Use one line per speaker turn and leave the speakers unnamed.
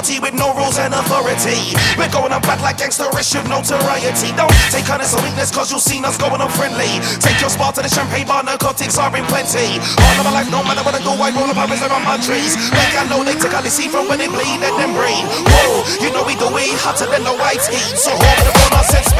party with no rules and authority. We're going on like like gangsterish with notoriety. Don't take on as a weakness cause you've seen us going unfriendly. Take your spot to the champagne bar, narcotics are in plenty. All of my life, no matter what I do, I roll up my reserve on my trees. Like I know they take all the seed from when they bleed and then breathe. Whoa, you know we do it hotter than the white heat. So hold the ball, my sense